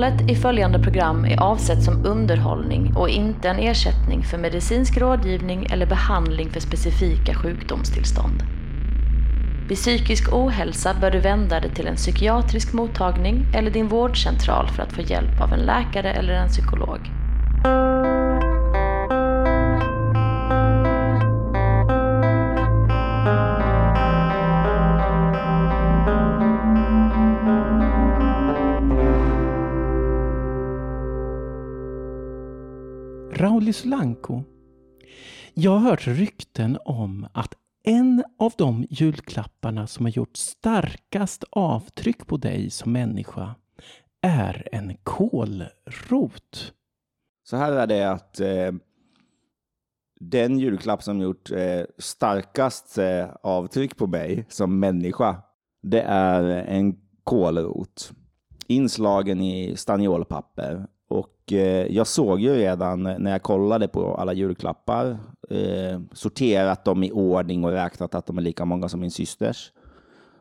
Innehållet i följande program är avsett som underhållning och inte en ersättning för medicinsk rådgivning eller behandling för specifika sjukdomstillstånd. Vid psykisk ohälsa bör du vända dig till en psykiatrisk mottagning eller din vårdcentral för att få hjälp av en läkare eller en psykolog. Raulis Lanko. Jag har hört rykten om att en av de julklapparna som har gjort starkast avtryck på dig som människa är en kålrot. Så här är det att eh, den julklapp som gjort eh, starkast eh, avtryck på mig som människa, det är en kålrot inslagen i staniolpapper och eh, jag såg ju redan när jag kollade på alla julklappar, eh, sorterat dem i ordning och räknat att de är lika många som min systers,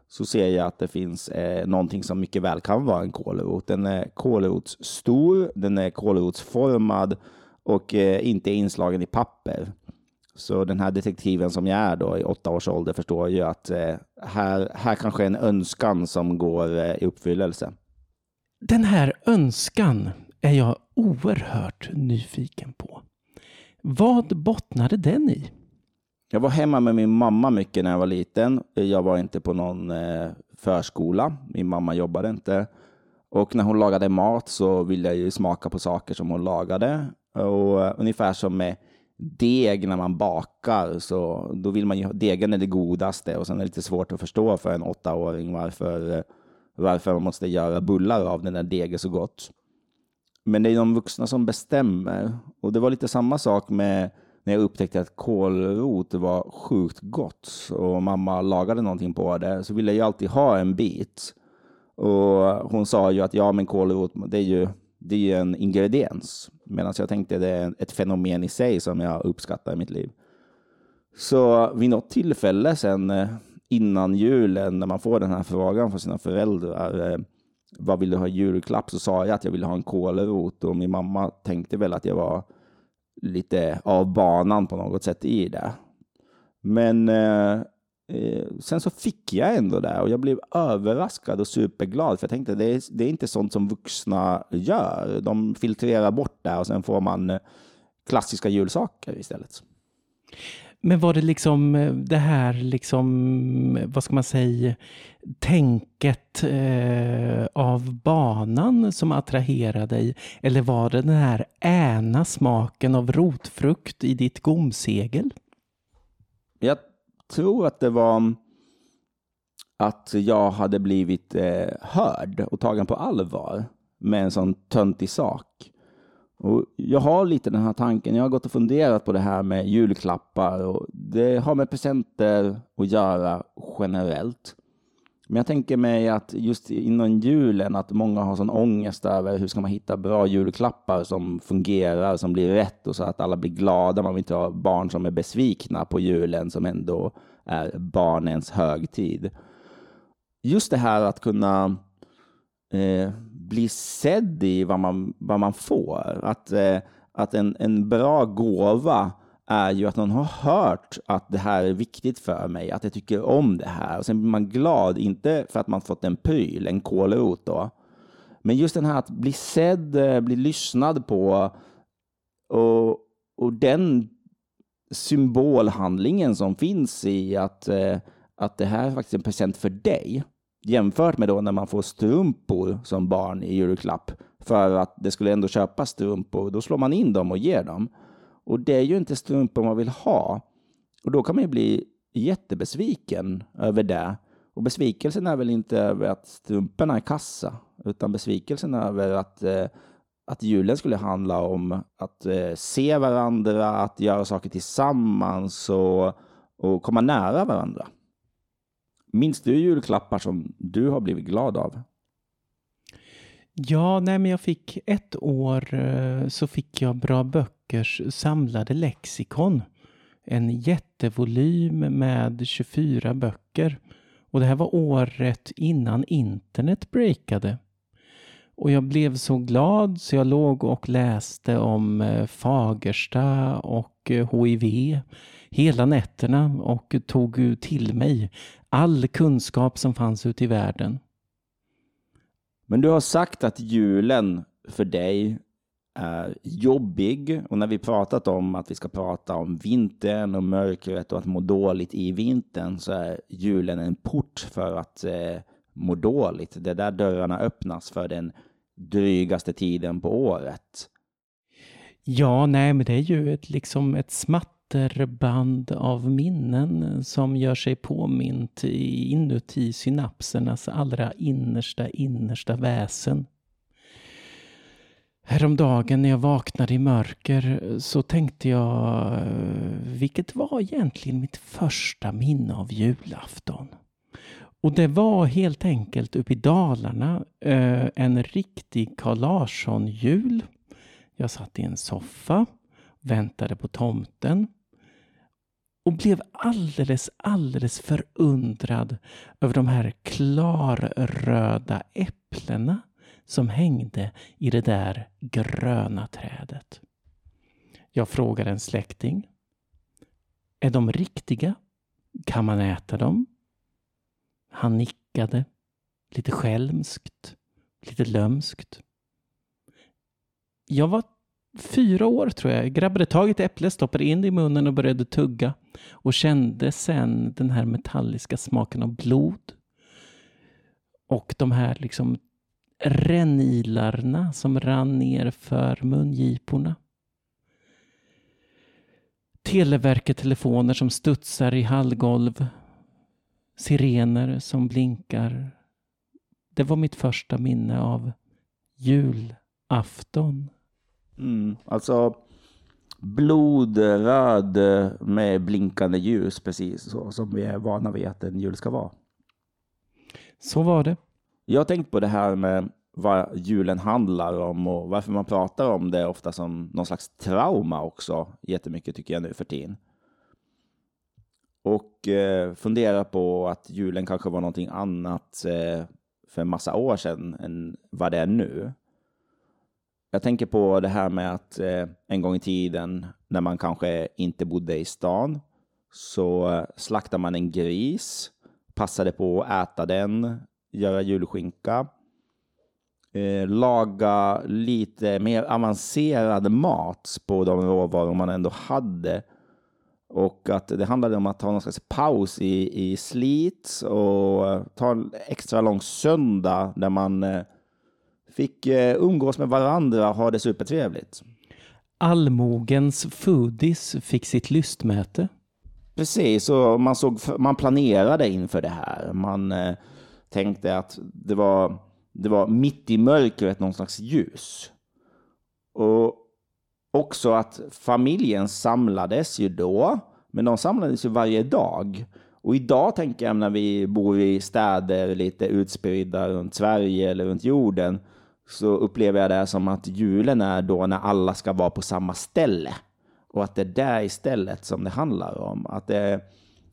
så ser jag att det finns eh, någonting som mycket väl kan vara en kålrot. Den är kålrotsstor, den är kålrotsformad och eh, inte inslagen i papper. Så den här detektiven som jag är då i åtta års ålder förstår ju att eh, här, här kanske är en önskan som går eh, i uppfyllelse. Den här önskan är jag oerhört nyfiken på. Vad bottnade den i? Jag var hemma med min mamma mycket när jag var liten. Jag var inte på någon eh, förskola. Min mamma jobbade inte. Och när hon lagade mat så ville jag ju smaka på saker som hon lagade. Och eh, ungefär som med deg när man bakar, så då vill man ju, degen är det godaste och sen är det lite svårt att förstå för en åttaåring varför, eh, varför man måste göra bullar av den där degen så gott. Men det är de vuxna som bestämmer. Och det var lite samma sak med när jag upptäckte att kålrot var sjukt gott och mamma lagade någonting på det så ville jag alltid ha en bit. Och hon sa ju att ja, men kålrot, det är ju, det är ju en ingrediens. Medan jag tänkte det är ett fenomen i sig som jag uppskattar i mitt liv. Så vid något tillfälle sen eh, innan julen när man får den här frågan från sina föräldrar eh, vad vill du ha i julklapp? Så sa jag att jag ville ha en kålrot och min mamma tänkte väl att jag var lite av banan på något sätt i det. Men eh, eh, sen så fick jag ändå det och jag blev överraskad och superglad för jag tänkte det är, det är inte sånt som vuxna gör. De filtrerar bort det och sen får man eh, klassiska julsaker istället. Men var det liksom eh, det här, liksom, eh, vad ska man säga, tänket eh, av banan som attraherade dig? Eller var det den här äna smaken av rotfrukt i ditt gomsegel? Jag tror att det var att jag hade blivit eh, hörd och tagen på allvar med en sån töntig sak. Och jag har lite den här tanken, jag har gått och funderat på det här med julklappar och det har med presenter att göra generellt. Men jag tänker mig att just inom julen att många har sån ångest över hur ska man hitta bra julklappar som fungerar, som blir rätt och så att alla blir glada. Man vill inte ha barn som är besvikna på julen som ändå är barnens högtid. Just det här att kunna eh, bli sedd i vad man, vad man får. Att, eh, att en, en bra gåva är ju att någon har hört att det här är viktigt för mig, att jag tycker om det här. Och sen blir man glad, inte för att man fått en pryl, en kålrot då. Men just den här att bli sedd, eh, bli lyssnad på och, och den symbolhandlingen som finns i att, eh, att det här är faktiskt en present för dig. Jämfört med då när man får strumpor som barn i julklapp för att det skulle ändå köpas strumpor. Då slår man in dem och ger dem. Och det är ju inte strumpor man vill ha. Och då kan man ju bli jättebesviken över det. Och besvikelsen är väl inte över att strumporna är kassa, utan besvikelsen över att, eh, att julen skulle handla om att eh, se varandra, att göra saker tillsammans och, och komma nära varandra. Minns du julklappar som du har blivit glad av? Ja, nej men jag fick ett år eh, så fick jag Bra Böckers samlade lexikon. En jättevolym med 24 böcker. Och det här var året innan internet breakade. Och jag blev så glad så jag låg och läste om eh, Fagersta och eh, HIV hela nätterna och tog till mig all kunskap som fanns ute i världen. Men du har sagt att julen för dig är jobbig och när vi pratat om att vi ska prata om vintern och mörkret och att må dåligt i vintern så är julen en port för att eh, må dåligt. Det är där dörrarna öppnas för den drygaste tiden på året. Ja, nej, men det är ju ett, liksom ett band av minnen som gör sig påmint inuti synapsernas allra innersta, innersta väsen. Häromdagen när jag vaknade i mörker så tänkte jag, vilket var egentligen mitt första minne av julafton? Och det var helt enkelt uppe i Dalarna eh, en riktig Carl Larsson-jul. Jag satt i en soffa, väntade på tomten och blev alldeles, alldeles förundrad över de här klarröda äpplena som hängde i det där gröna trädet. Jag frågade en släkting. Är de riktiga? Kan man äta dem? Han nickade, lite skälmskt, lite lömskt. Jag var fyra år tror jag. Grabbade tag i ett äpple, stoppade in det i munnen och började tugga. Och kände sen den här metalliska smaken av blod. Och de här liksom rännilarna som rann ner för mungiporna. Televerket-telefoner som studsar i hallgolv sirener som blinkar. Det var mitt första minne av julafton. Mm, alltså blodröd med blinkande ljus, precis så som vi är vana vid att en jul ska vara. Så var det. Jag har tänkt på det här med vad julen handlar om och varför man pratar om det ofta som någon slags trauma också jättemycket tycker jag nu för tiden och eh, funderar på att julen kanske var någonting annat eh, för en massa år sedan än vad det är nu. Jag tänker på det här med att eh, en gång i tiden när man kanske inte bodde i stan så eh, slaktade man en gris, passade på att äta den, göra julskinka, eh, laga lite mer avancerad mat på de råvaror man ändå hade. Och att det handlade om att ta någon slags paus i, i slit och eh, ta en extra lång söndag där man eh, fick eh, umgås med varandra och ha det supertrevligt. Allmogens foodies fick sitt lystmäte. Precis, och man, såg, man planerade inför det här. Man eh, tänkte att det var, det var mitt i mörkret någon slags ljus. Och också att familjen samlades ju då, men de samlades ju varje dag. Och idag tänker jag när vi bor i städer lite utspridda runt Sverige eller runt jorden så upplever jag det som att julen är då när alla ska vara på samma ställe. Och att det är där istället som det handlar om. Att det,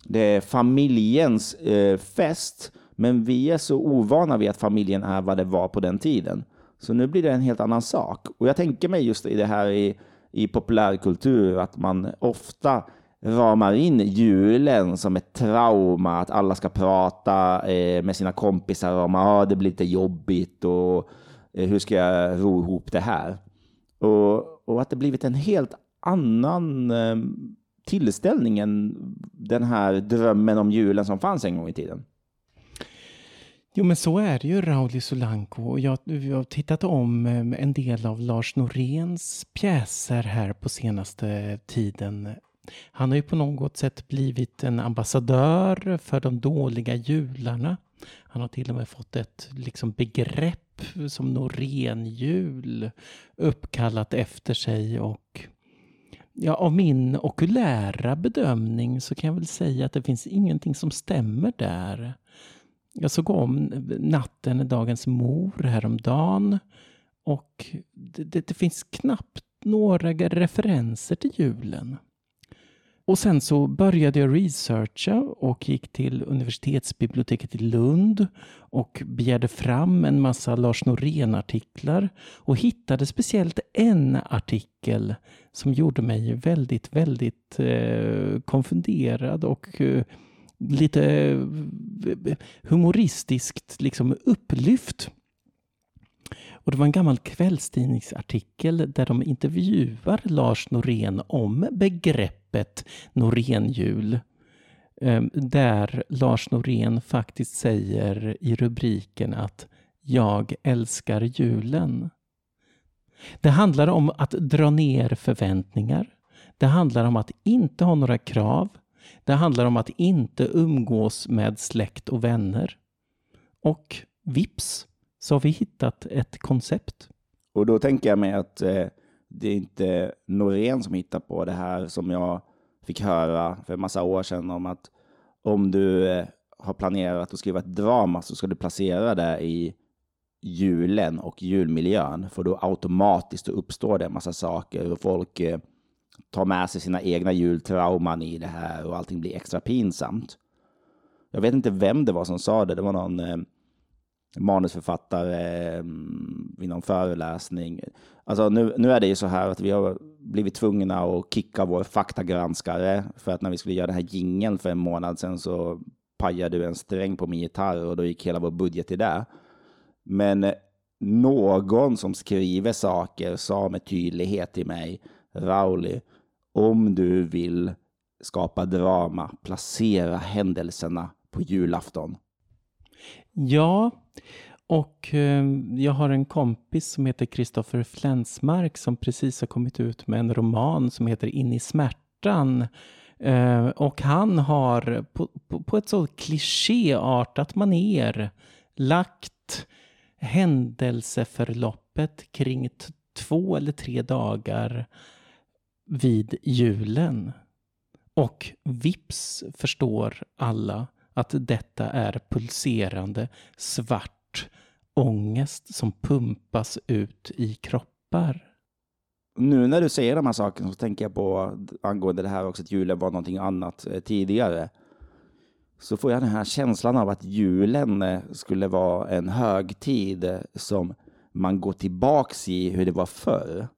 det är familjens eh, fest, men vi är så ovana vid att familjen är vad det var på den tiden. Så nu blir det en helt annan sak. Och jag tänker mig just i det här i, i populärkultur att man ofta ramar in julen som ett trauma, att alla ska prata eh, med sina kompisar om att ah, det blir lite jobbigt och Eh, hur ska jag ro ihop det här? Och, och att det blivit en helt annan eh, tillställning än den här drömmen om julen som fanns en gång i tiden. Jo, men så är det ju, Rauli Solanko. Jag, jag har tittat om eh, en del av Lars Noréns pjäser här på senaste tiden. Han har ju på något sätt blivit en ambassadör för de dåliga jularna. Han har till och med fått ett liksom, begrepp som norenhjul uppkallat efter sig och Ja, av min okulära bedömning så kan jag väl säga att det finns ingenting som stämmer där. Jag såg om Natten Dagens mor häromdagen och det, det, det finns knappt några referenser till julen. Och sen så började jag researcha och gick till universitetsbiblioteket i Lund och begärde fram en massa Lars Norén-artiklar och hittade speciellt en artikel som gjorde mig väldigt, väldigt eh, konfunderad och eh, lite eh, humoristiskt liksom upplyft. Och det var en gammal kvällstidningsartikel där de intervjuar Lars Norén om begrepp begreppet Norénjul. Ehm, där Lars Norén faktiskt säger i rubriken att jag älskar julen. Det handlar om att dra ner förväntningar. Det handlar om att inte ha några krav. Det handlar om att inte umgås med släkt och vänner. Och vips så har vi hittat ett koncept. Och då tänker jag mig att eh, det är inte Norén som hittar på det här som jag fick höra för en massa år sedan om att om du eh, har planerat att skriva ett drama så ska du placera det i julen och julmiljön för då automatiskt uppstår det en massa saker och folk eh, tar med sig sina egna jultrauman i det här och allting blir extra pinsamt. Jag vet inte vem det var som sa det. Det var någon eh, manusförfattare mm, vid någon föreläsning. Alltså nu, nu är det ju så här att vi har blivit tvungna att kicka vår faktagranskare för att när vi skulle göra den här gingen för en månad sedan så pajade du en sträng på min gitarr och då gick hela vår budget till det. Men någon som skriver saker sa med tydlighet till mig, Rauli, om du vill skapa drama, placera händelserna på julafton. Ja, och eh, jag har en kompis som heter Kristoffer Flensmark som precis har kommit ut med en roman som heter In i smärtan. Eh, och han har på, på, på ett så klichéartat maner lagt händelseförloppet kring två eller tre dagar vid julen. Och vips förstår alla att detta är pulserande svart ångest som pumpas ut i kroppar. Nu när du säger de här sakerna så tänker jag på angående det här också att julen var någonting annat eh, tidigare. Så får jag den här känslan av att julen eh, skulle vara en högtid som man går tillbaks i hur det var förr.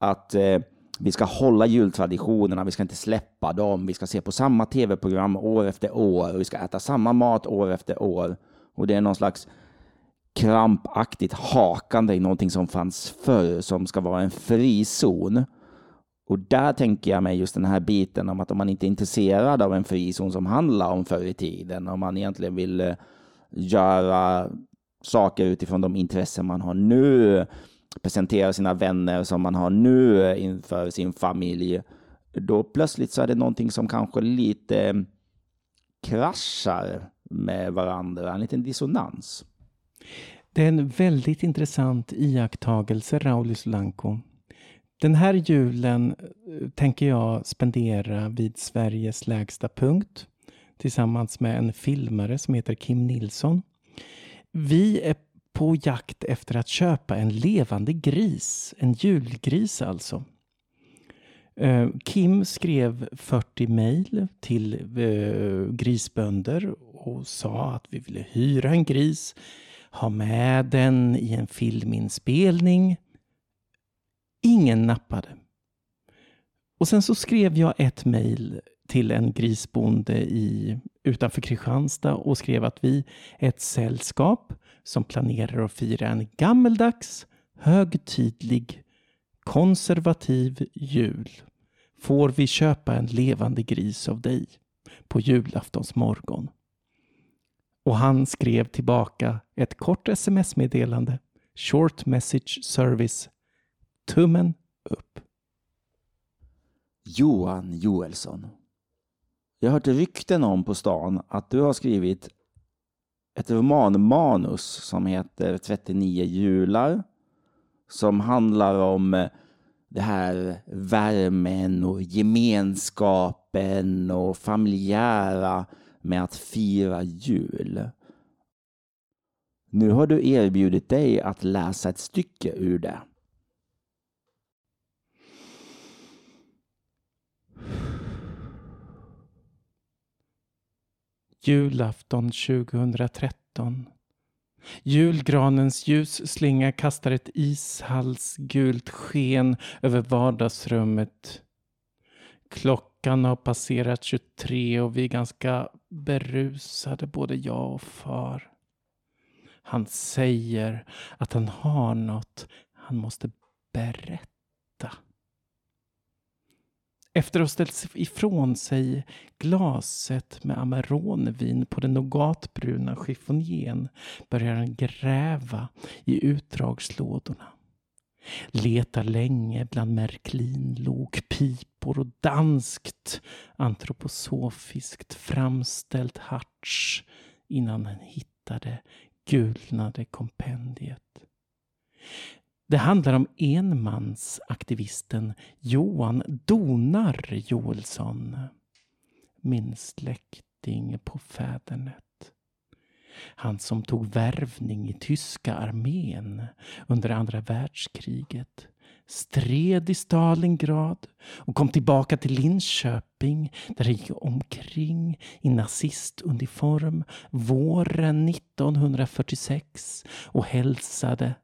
Att eh, vi ska hålla jultraditionerna, vi ska inte släppa dem, vi ska se på samma tv-program år efter år och vi ska äta samma mat år efter år. Och det är någon slags krampaktigt hakande i någonting som fanns förr som ska vara en frizon. Och där tänker jag mig just den här biten om att om man inte är intresserad av en frizon som handlar om förr i tiden, om man egentligen vill eh, göra saker utifrån de intressen man har nu, presentera sina vänner som man har nu eh, inför sin familj, då plötsligt så är det någonting som kanske lite eh, kraschar med varandra, en liten dissonans. Det är en väldigt intressant iakttagelse, Rauli Solanko. Den här julen eh, tänker jag spendera vid Sveriges lägsta punkt tillsammans med en filmare som heter Kim Nilsson. Vi är på jakt efter att köpa en levande gris, en julgris alltså. Eh, Kim skrev 40 mejl till eh, grisbönder och sa att vi ville hyra en gris, ha med den i en filminspelning. Ingen nappade. Och sen så skrev jag ett mejl till en grisbonde i, utanför Kristianstad och skrev att vi är ett sällskap som planerar att fira en gammeldags, högtidlig, konservativ jul. Får vi köpa en levande gris av dig på julaftons morgon? Och han skrev tillbaka ett kort sms-meddelande. Short message service. Tummen upp. Johan Joelsson. Jag har hört rykten om på stan att du har skrivit ett romanmanus som heter 39 jular. Som handlar om eh, det här värmen och gemenskapen och familjära med att fira jul. Nu har du erbjudit dig att läsa ett stycke ur det. Julafton 2013. Julgranens ljusslinga kastar ett ishalsgult sken över vardagsrummet. Klockan har passerat 23 och vi är ganska berusade, både jag och far. Han säger att han har något han måste berätta. Efter att ha ställt ifrån sig glaset med Amaronvin på den nougatbruna chiffonjén börjar han gräva i utdragslådorna. Letar länge bland Märklinlok, pipor och danskt antroposofiskt framställt harts innan han hittade gulnade kompendiet. Det handlar om enmansaktivisten Johan Donar Joelsson. Min släkting på fädernet. Han som tog värvning i tyska armén under andra världskriget stred i Stalingrad och kom tillbaka till Linköping där han gick omkring i nazistuniform våren 1946 och hälsade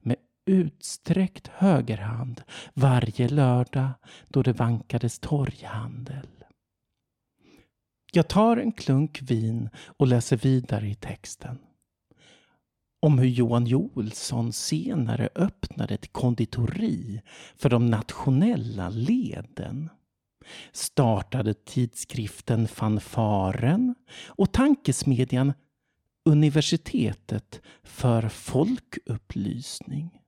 med utsträckt högerhand varje lördag då det vankades torghandel. Jag tar en klunk vin och läser vidare i texten. Om hur Johan Joelsson senare öppnade ett konditori för de nationella leden. Startade tidskriften Fanfaren och tankesmedjan Universitetet för folkupplysning.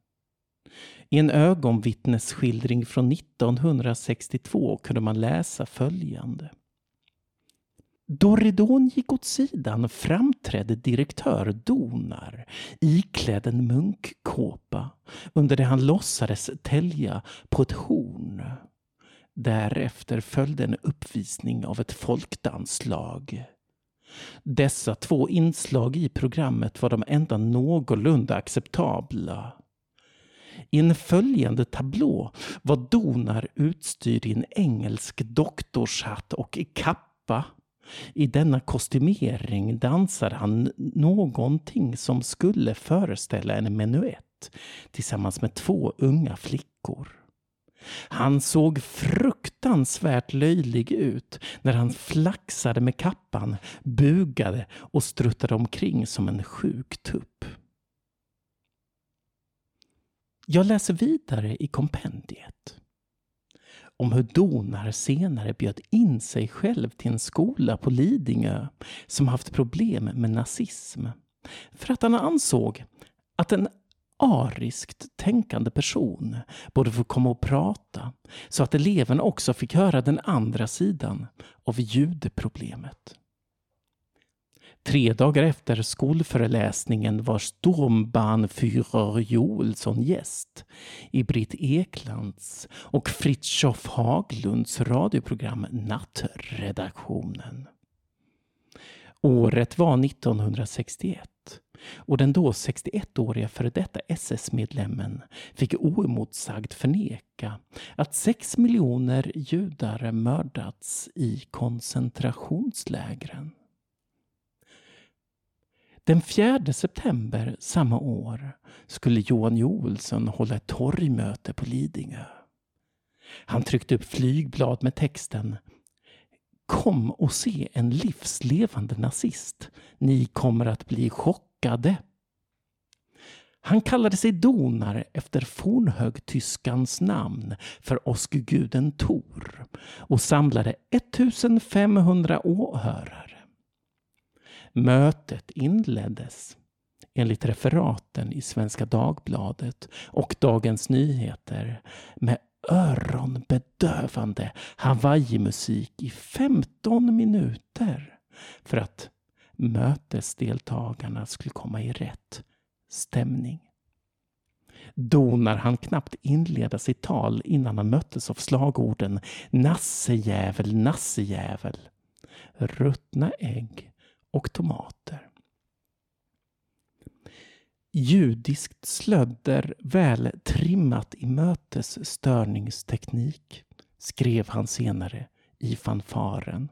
I en ögonvittnesskildring från 1962 kunde man läsa följande. Då ridån gick åt sidan framträdde direktör Donar iklädd en munkkåpa under det han låtsades tälja på ett horn. Därefter följde en uppvisning av ett folkdanslag. Dessa två inslag i programmet var de enda någorlunda acceptabla. I en följande tablå var Donar utstyrd i en engelsk doktorshatt och kappa. I denna kostymering dansar han någonting som skulle föreställa en menuett tillsammans med två unga flickor. Han såg fruktansvärt löjlig ut när han flaxade med kappan, bugade och struttade omkring som en sjuk tupp. Jag läser vidare i kompendiet om hur Donar senare bjöd in sig själv till en skola på Lidingö som haft problem med nazism. För att han ansåg att en ariskt tänkande person borde få komma och prata så att eleverna också fick höra den andra sidan av judeproblemet. Tre dagar efter skolföreläsningen var Sturmbahnführer Joelsson gäst i Britt Eklands och Fritjof Haglunds radioprogram Nattredaktionen. Året var 1961 och den då 61-åriga före detta SS-medlemmen fick oemotsagd förneka att sex miljoner judar mördats i koncentrationslägren. Den 4 september samma år skulle Johan Joelsson hålla ett torgmöte på Lidingö. Han tryckte upp flygblad med texten Kom och se en livslevande nazist. Ni kommer att bli chockade. Han kallade sig Donar efter fornhögtyskans namn för åskguden Tor och samlade 1500 åhörare. Mötet inleddes enligt referaten i Svenska Dagbladet och Dagens Nyheter med öronbedövande Hawaii-musik i 15 minuter för att mötesdeltagarna skulle komma i rätt stämning. Donar han knappt inleda sitt tal innan han möttes av slagorden nassejävel, nassejävel, ruttna ägg och tomater. Judiskt slödder väl trimmat i mötesstörningsteknik, skrev han senare i fanfaren.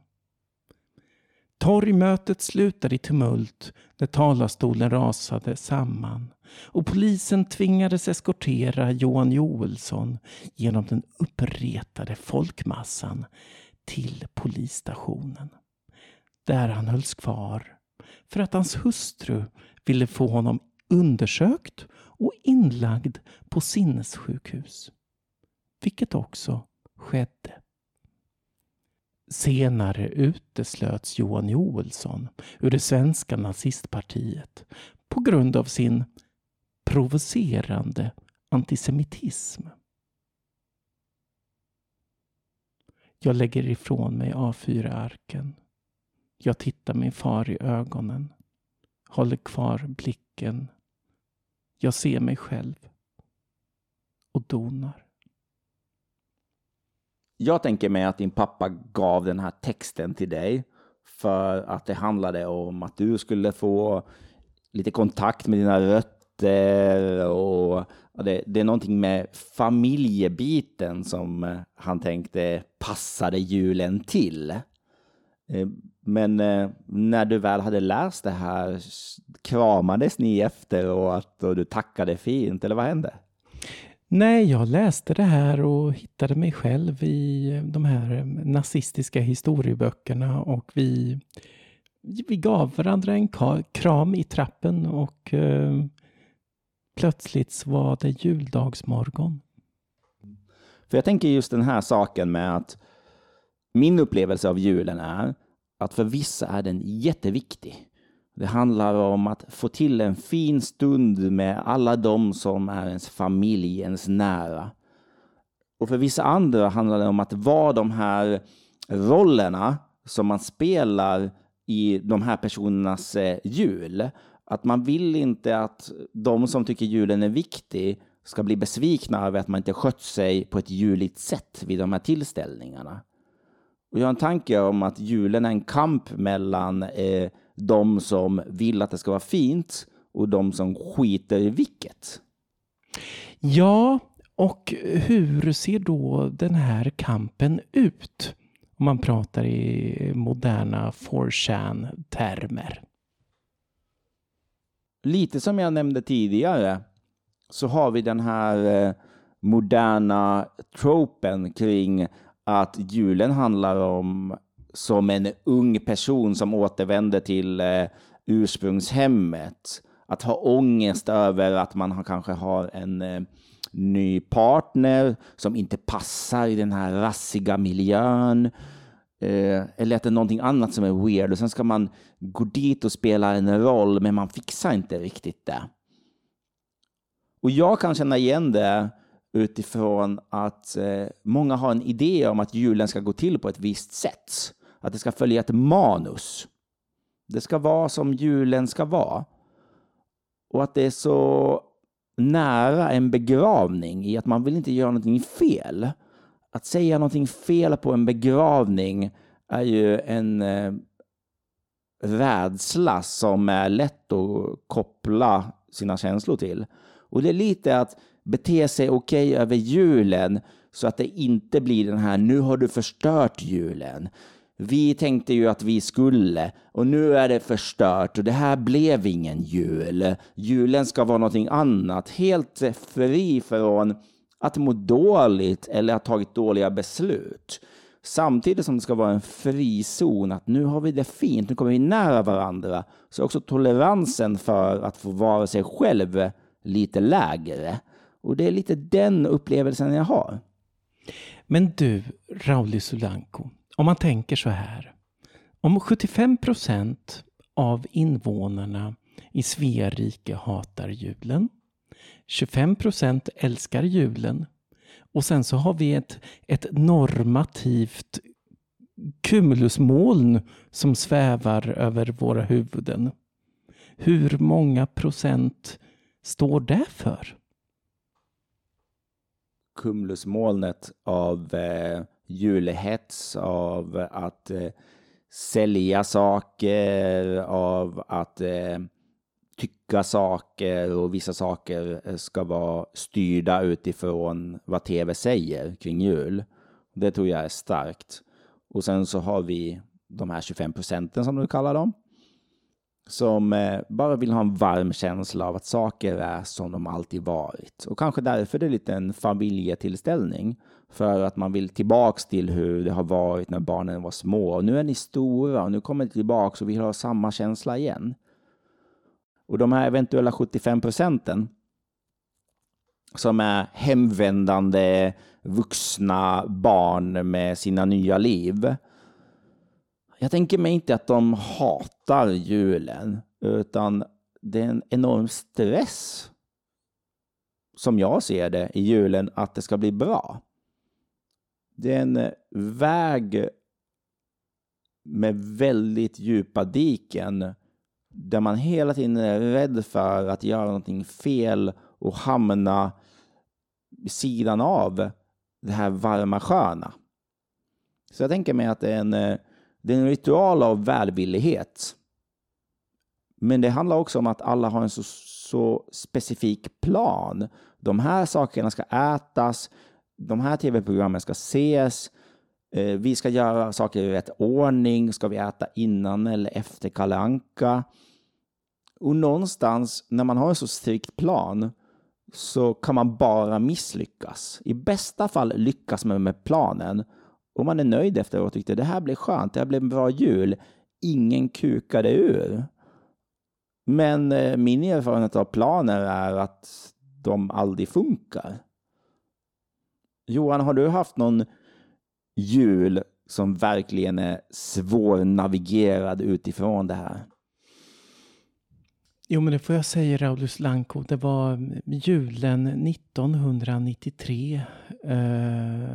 Torgmötet slutade i tumult när talarstolen rasade samman och polisen tvingades eskortera Johan Joelsson genom den uppretade folkmassan till polisstationen. Där han hölls kvar för att hans hustru ville få honom undersökt och inlagd på sinnessjukhus. Vilket också skedde. Senare uteslöts Johan Joelsson ur det svenska nazistpartiet på grund av sin provocerande antisemitism. Jag lägger ifrån mig A4-arken. Jag tittar min far i ögonen. Håller kvar blicken. Jag ser mig själv. Och donar. Jag tänker mig att din pappa gav den här texten till dig för att det handlade om att du skulle få lite kontakt med dina rötter och det, det är någonting med familjebiten som han tänkte passade julen till. Eh, men eh, när du väl hade läst det här, kramades ni efteråt och du tackade fint, eller vad hände? Nej, jag läste det här och hittade mig själv i de här nazistiska historieböckerna och vi, vi gav varandra en kram i trappen och eh, plötsligt var det juldagsmorgon. För jag tänker just den här saken med att min upplevelse av julen är att för vissa är den jätteviktig. Det handlar om att få till en fin stund med alla de som är ens familj, ens nära. Och för vissa andra handlar det om att vara de här rollerna som man spelar i de här personernas eh, jul. Att man vill inte att de som tycker julen är viktig ska bli besvikna över att man inte skött sig på ett juligt sätt vid de här tillställningarna. Och jag har en tanke om att julen är en kamp mellan eh, de som vill att det ska vara fint och de som skiter i vilket. Ja, och hur ser då den här kampen ut? Om man pratar i moderna 4chan-termer. Lite som jag nämnde tidigare så har vi den här eh, moderna tropen kring att julen handlar om som en ung person som återvänder till eh, ursprungshemmet. Att ha ångest över att man har, kanske har en eh, ny partner som inte passar i den här rassiga miljön. Eh, eller att det är någonting annat som är weird och sen ska man gå dit och spela en roll men man fixar inte riktigt det. Och jag kan känna igen det utifrån att eh, många har en idé om att julen ska gå till på ett visst sätt. Att det ska följa ett manus. Det ska vara som julen ska vara. Och att det är så nära en begravning i att man vill inte göra någonting fel. Att säga någonting fel på en begravning är ju en eh, rädsla som är lätt att koppla sina känslor till. Och det är lite att bete sig okej okay över julen så att det inte blir den här nu har du förstört julen. Vi tänkte ju att vi skulle och nu är det förstört och det här blev ingen jul. Julen ska vara någonting annat, helt fri från att må dåligt eller ha tagit dåliga beslut. Samtidigt som det ska vara en frizon, att nu har vi det fint, nu kommer vi nära varandra, så är också toleransen för att få vara sig själv lite lägre. Och det är lite den upplevelsen jag har. Men du, Rauli Sulanko, om man tänker så här. Om 75 procent av invånarna i Sverige hatar julen. 25 procent älskar julen. Och sen så har vi ett, ett normativt cumulusmoln som svävar över våra huvuden. Hur många procent står det för? Cumulusmolnet av eh, julhets, av att eh, sälja saker, av att eh, tycka saker och vissa saker eh, ska vara styrda utifrån vad tv säger kring jul. Det tror jag är starkt. Och sen så har vi de här 25 procenten som du kallar dem, som eh, bara vill ha en varm känsla av att saker är som de alltid varit. Och kanske därför det är lite en familjetillställning. För att man vill tillbaks till hur det har varit när barnen var små. Och nu är ni stora och nu kommer ni tillbaks och vill ha samma känsla igen. Och de här eventuella 75 procenten som är hemvändande vuxna barn med sina nya liv. Jag tänker mig inte att de hatar julen, utan det är en enorm stress som jag ser det i julen att det ska bli bra. Det är en väg med väldigt djupa diken där man hela tiden är rädd för att göra någonting fel och hamna vid sidan av det här varma sköna. Så jag tänker mig att det är en, eh, det är en ritual av välvillighet. Men det handlar också om att alla har en så, så specifik plan. De här sakerna ska ätas, de här tv-programmen ska ses, eh, vi ska göra saker i rätt ordning, ska vi äta innan eller efter Kalle Anka? Och någonstans när man har en så strikt plan så kan man bara misslyckas. I bästa fall lyckas man med planen och man är nöjd efteråt och tyckte det här blev skönt, det här blev en bra jul. Ingen kukade ur. Men eh, min erfarenhet av planer är att de aldrig funkar. Johan, har du haft någon jul som verkligen är svårnavigerad utifrån det här? Jo, men det får jag säga, Raulus Lanko. Det var julen 1993 eh,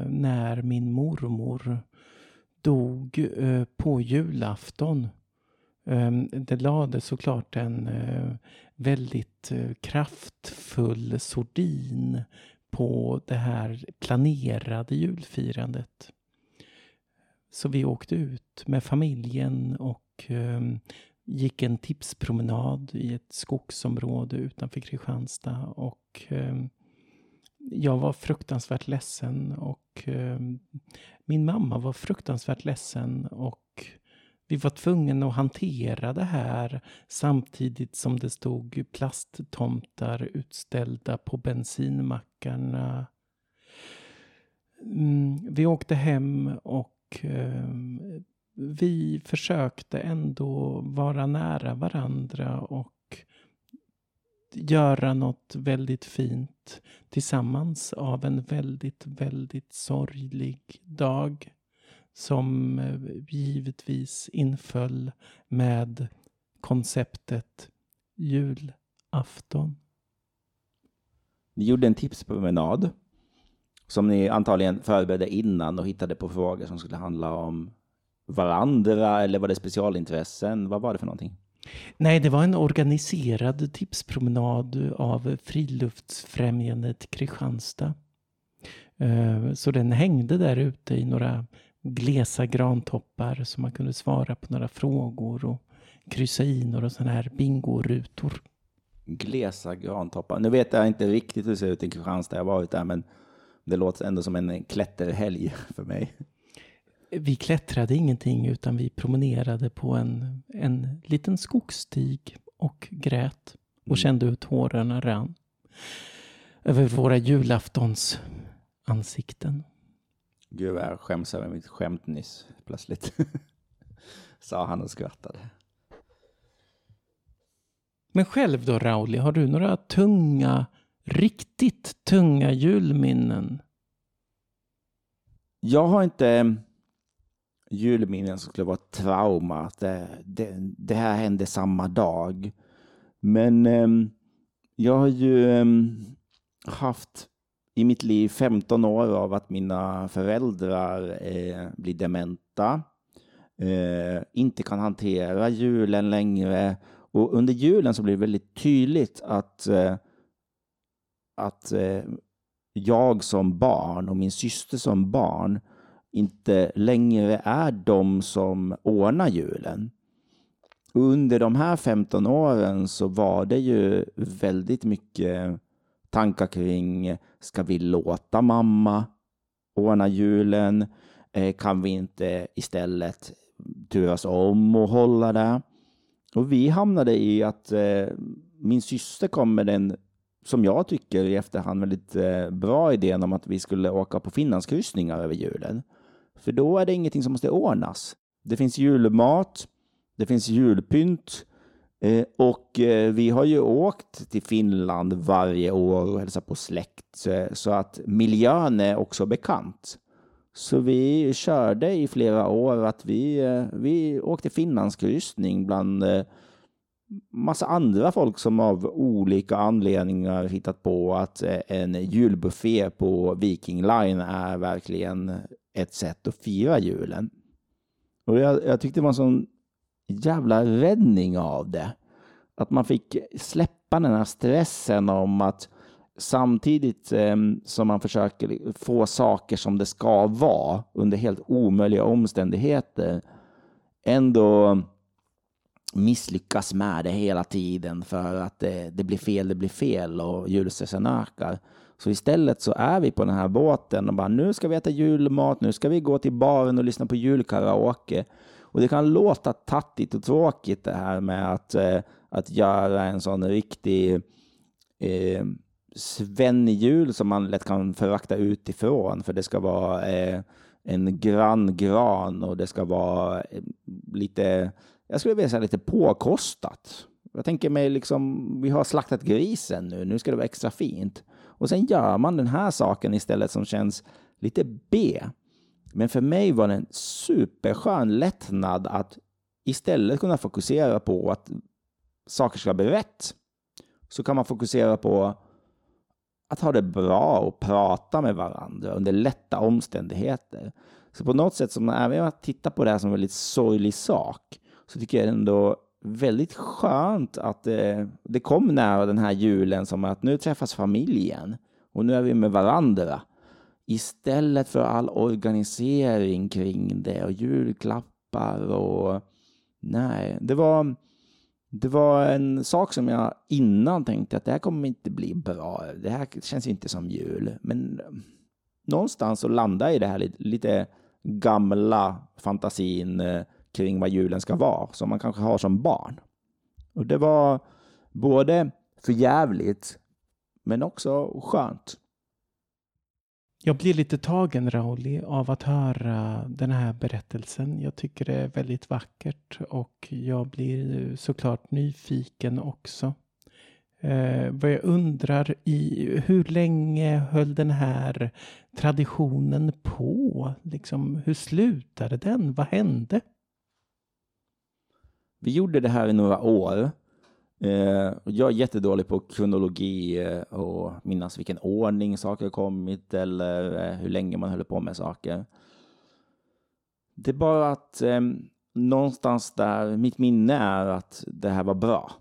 när min mormor dog eh, på julafton. Eh, det lade såklart en eh, väldigt eh, kraftfull sordin på det här planerade julfirandet. Så vi åkte ut med familjen och eh, gick en tipspromenad i ett skogsområde utanför Kristianstad och eh, jag var fruktansvärt ledsen och eh, min mamma var fruktansvärt ledsen och vi var tvungna att hantera det här samtidigt som det stod plasttomtar utställda på bensinmackarna. Mm, vi åkte hem och eh, vi försökte ändå vara nära varandra och göra något väldigt fint tillsammans av en väldigt, väldigt sorglig dag som eh, givetvis inföll med konceptet julafton. Ni gjorde en tipspromenad som ni antagligen förberedde innan och hittade på frågor som skulle handla om varandra eller var det specialintressen? Vad var det för någonting? Nej, det var en organiserad tipspromenad av Friluftsfrämjandet Kristianstad. Eh, så den hängde där ute i några glesa grantoppar så man kunde svara på några frågor och kryssa i några sådana här bingorutor. Glesa grantoppar. Nu vet jag inte riktigt hur det ser ut i Kristianstad, jag har varit där, men det låter ändå som en klätterhelg för mig. Vi klättrade ingenting utan vi promenerade på en, en liten skogsstig och grät och mm. kände hur tårarna rann över våra julaftons ansikten. Gud vad jag skäms över mitt skämt nyss plötsligt. Sa han och skrattade. Men själv då Rauli, har du några tunga, riktigt tunga julminnen? Jag har inte julminnen som skulle vara ett trauma. Det, det, det, här hände samma dag. Men eh, jag har ju eh, haft i mitt liv 15 år av att mina föräldrar eh, blir dementa. Eh, inte kan hantera julen längre. Och under julen så blir det väldigt tydligt att, eh, att eh, jag som barn och min syster som barn inte längre är de som ordnar julen. Under de här 15 åren så var det ju väldigt mycket tankar kring, ska vi låta mamma ordna julen? Eh, kan vi inte istället turas om att hålla det. Och vi hamnade i att eh, min syster kom med den, som jag tycker i efterhand, väldigt eh, bra idén om att vi skulle åka på Finlandskryssningar över julen. För då är det ingenting som måste ordnas. Det finns julmat, det finns julpynt eh, och eh, vi har ju åkt till Finland varje år och hälsat på släkt så att miljön är också bekant. Så vi körde i flera år att vi, eh, vi åkte Finlandskryssning bland massa andra folk som av olika anledningar hittat på att en julbuffé på Viking Line är verkligen ett sätt att fira julen. Och jag, jag tyckte det var en sån jävla räddning av det. Att man fick släppa den här stressen om att samtidigt eh, som man försöker få saker som det ska vara under helt omöjliga omständigheter ändå misslyckas med det hela tiden för att det, det blir fel, det blir fel och julstressen ökar. Så istället så är vi på den här båten och bara nu ska vi äta julmat, nu ska vi gå till baren och lyssna på julkaraoke. Och det kan låta tattigt och tråkigt det här med att, eh, att göra en sån riktig eh, svennejul som man lätt kan förakta utifrån för det ska vara eh, en grann gran och det ska vara eh, lite, jag skulle vilja säga lite påkostat. Jag tänker mig liksom, vi har slaktat grisen nu, nu ska det vara extra fint. Och sen gör man den här saken istället som känns lite B. Men för mig var det en superskön lättnad att istället kunna fokusera på att saker ska bli rätt. Så kan man fokusera på att ha det bra och prata med varandra under lätta omständigheter. Så på något sätt, som, även om jag tittar på det här som en väldigt sorglig sak, så tycker jag ändå väldigt skönt att det, det kom nära den här julen som att nu träffas familjen och nu är vi med varandra. Istället för all organisering kring det och julklappar och nej, det var det var en sak som jag innan tänkte att det här kommer inte bli bra. Det här känns inte som jul. Men någonstans så landar i det här lite, lite gamla fantasin eh, kring vad julen ska vara, som man kanske har som barn. Och det var både för jävligt, men också skönt. Jag blir lite tagen, Rauli, av att höra den här berättelsen. Jag tycker det är väldigt vackert och jag blir såklart nyfiken också. Eh, vad jag undrar i hur länge höll den här traditionen på? Liksom, hur slutade den? Vad hände? Vi gjorde det här i några år. Eh, jag är jättedålig på kronologi eh, och minnas vilken ordning saker kommit eller eh, hur länge man höll på med saker. Det är bara att eh, någonstans där, mitt minne är att det här var bra.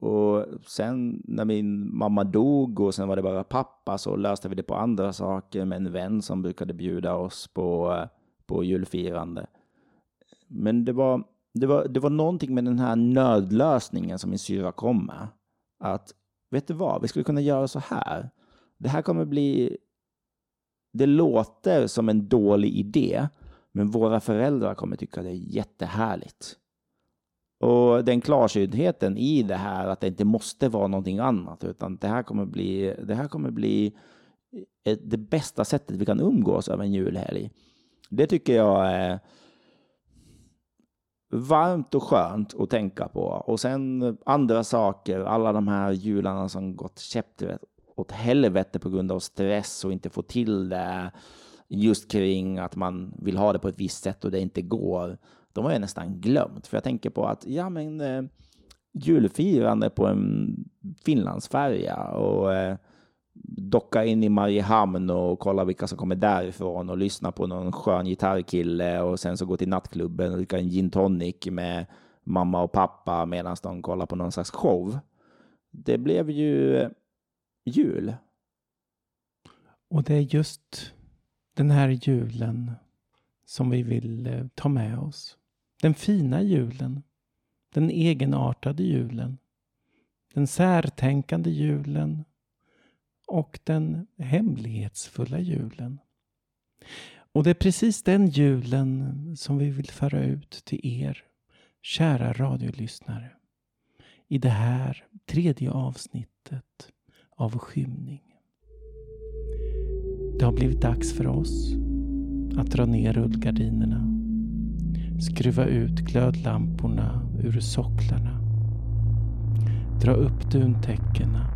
Och sen när min mamma dog och sen var det bara pappa så löste vi det på andra saker med en vän som brukade bjuda oss på, eh, på julfirande. Men det var det var, det var någonting med den här nödlösningen som min syra kom med. Att, vet du vad, vi skulle kunna göra så här. Det här kommer bli... Det låter som en dålig idé, men våra föräldrar kommer tycka det är jättehärligt. Och den klarsyntheten i det här, att det inte måste vara någonting annat, utan det här kommer bli, det här kommer bli det bästa sättet vi kan umgås över en julhelg. Det tycker jag är varmt och skönt att tänka på. Och sen eh, andra saker, alla de här jularna som gått käpprätt åt helvete på grund av stress och inte få till det just kring att man vill ha det på ett visst sätt och det inte går. De har jag nästan glömt, för jag tänker på att ja, men eh, julfirande på en Finlandsfärja och eh, docka in i Mariehamn och kolla vilka som kommer därifrån och lyssna på någon skön gitarrkille och sen så gå till nattklubben och dricka en gin tonic med mamma och pappa medan de kollar på någon slags show. Det blev ju eh, jul. Och det är just den här julen som vi vill eh, ta med oss. Den fina julen. Den egenartade julen. Den särtänkande julen och den hemlighetsfulla julen. Och det är precis den julen som vi vill föra ut till er, kära radiolyssnare, i det här tredje avsnittet av Skymning. Det har blivit dags för oss att dra ner rullgardinerna, skruva ut glödlamporna ur socklarna, dra upp duntäckena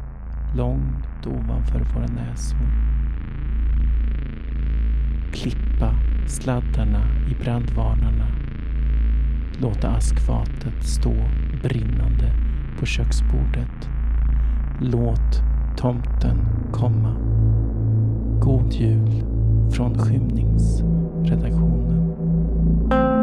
långt ovanför våra näsor klippa sladdarna i brandvarnarna. Låta askfatet stå brinnande på köksbordet. Låt tomten komma. God jul från skymningsredaktionen.